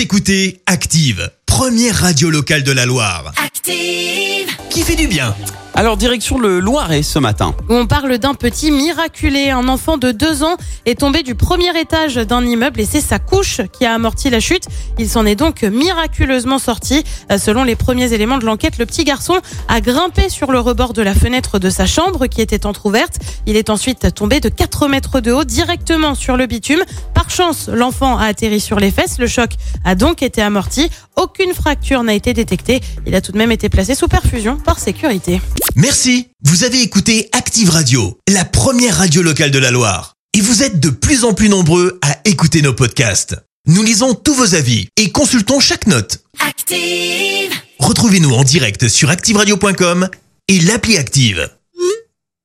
Vous écoutez Active, première radio locale de la Loire. Active. Qui fait du bien Alors, direction le Loiret ce matin. où on parle d'un petit miraculé. Un enfant de deux ans est tombé du premier étage d'un immeuble et c'est sa couche qui a amorti la chute. Il s'en est donc miraculeusement sorti. Euh, Selon les premiers éléments de l'enquête, le petit garçon a grimpé sur le rebord de la fenêtre de sa chambre qui était entr'ouverte. Il est ensuite tombé de 4 mètres de haut directement sur le bitume. Par chance, l'enfant a atterri sur les fesses. Le choc a donc été amorti. Aucune fracture n'a été détectée. Il a tout de même été placé sous perfusion par sécurité. Merci. Vous avez écouté Active Radio, la première radio locale de la Loire. Et vous êtes de plus en plus nombreux à écouter nos podcasts. Nous lisons tous vos avis et consultons chaque note. Active. Retrouvez-nous en direct sur activeradio.com et l'appli Active.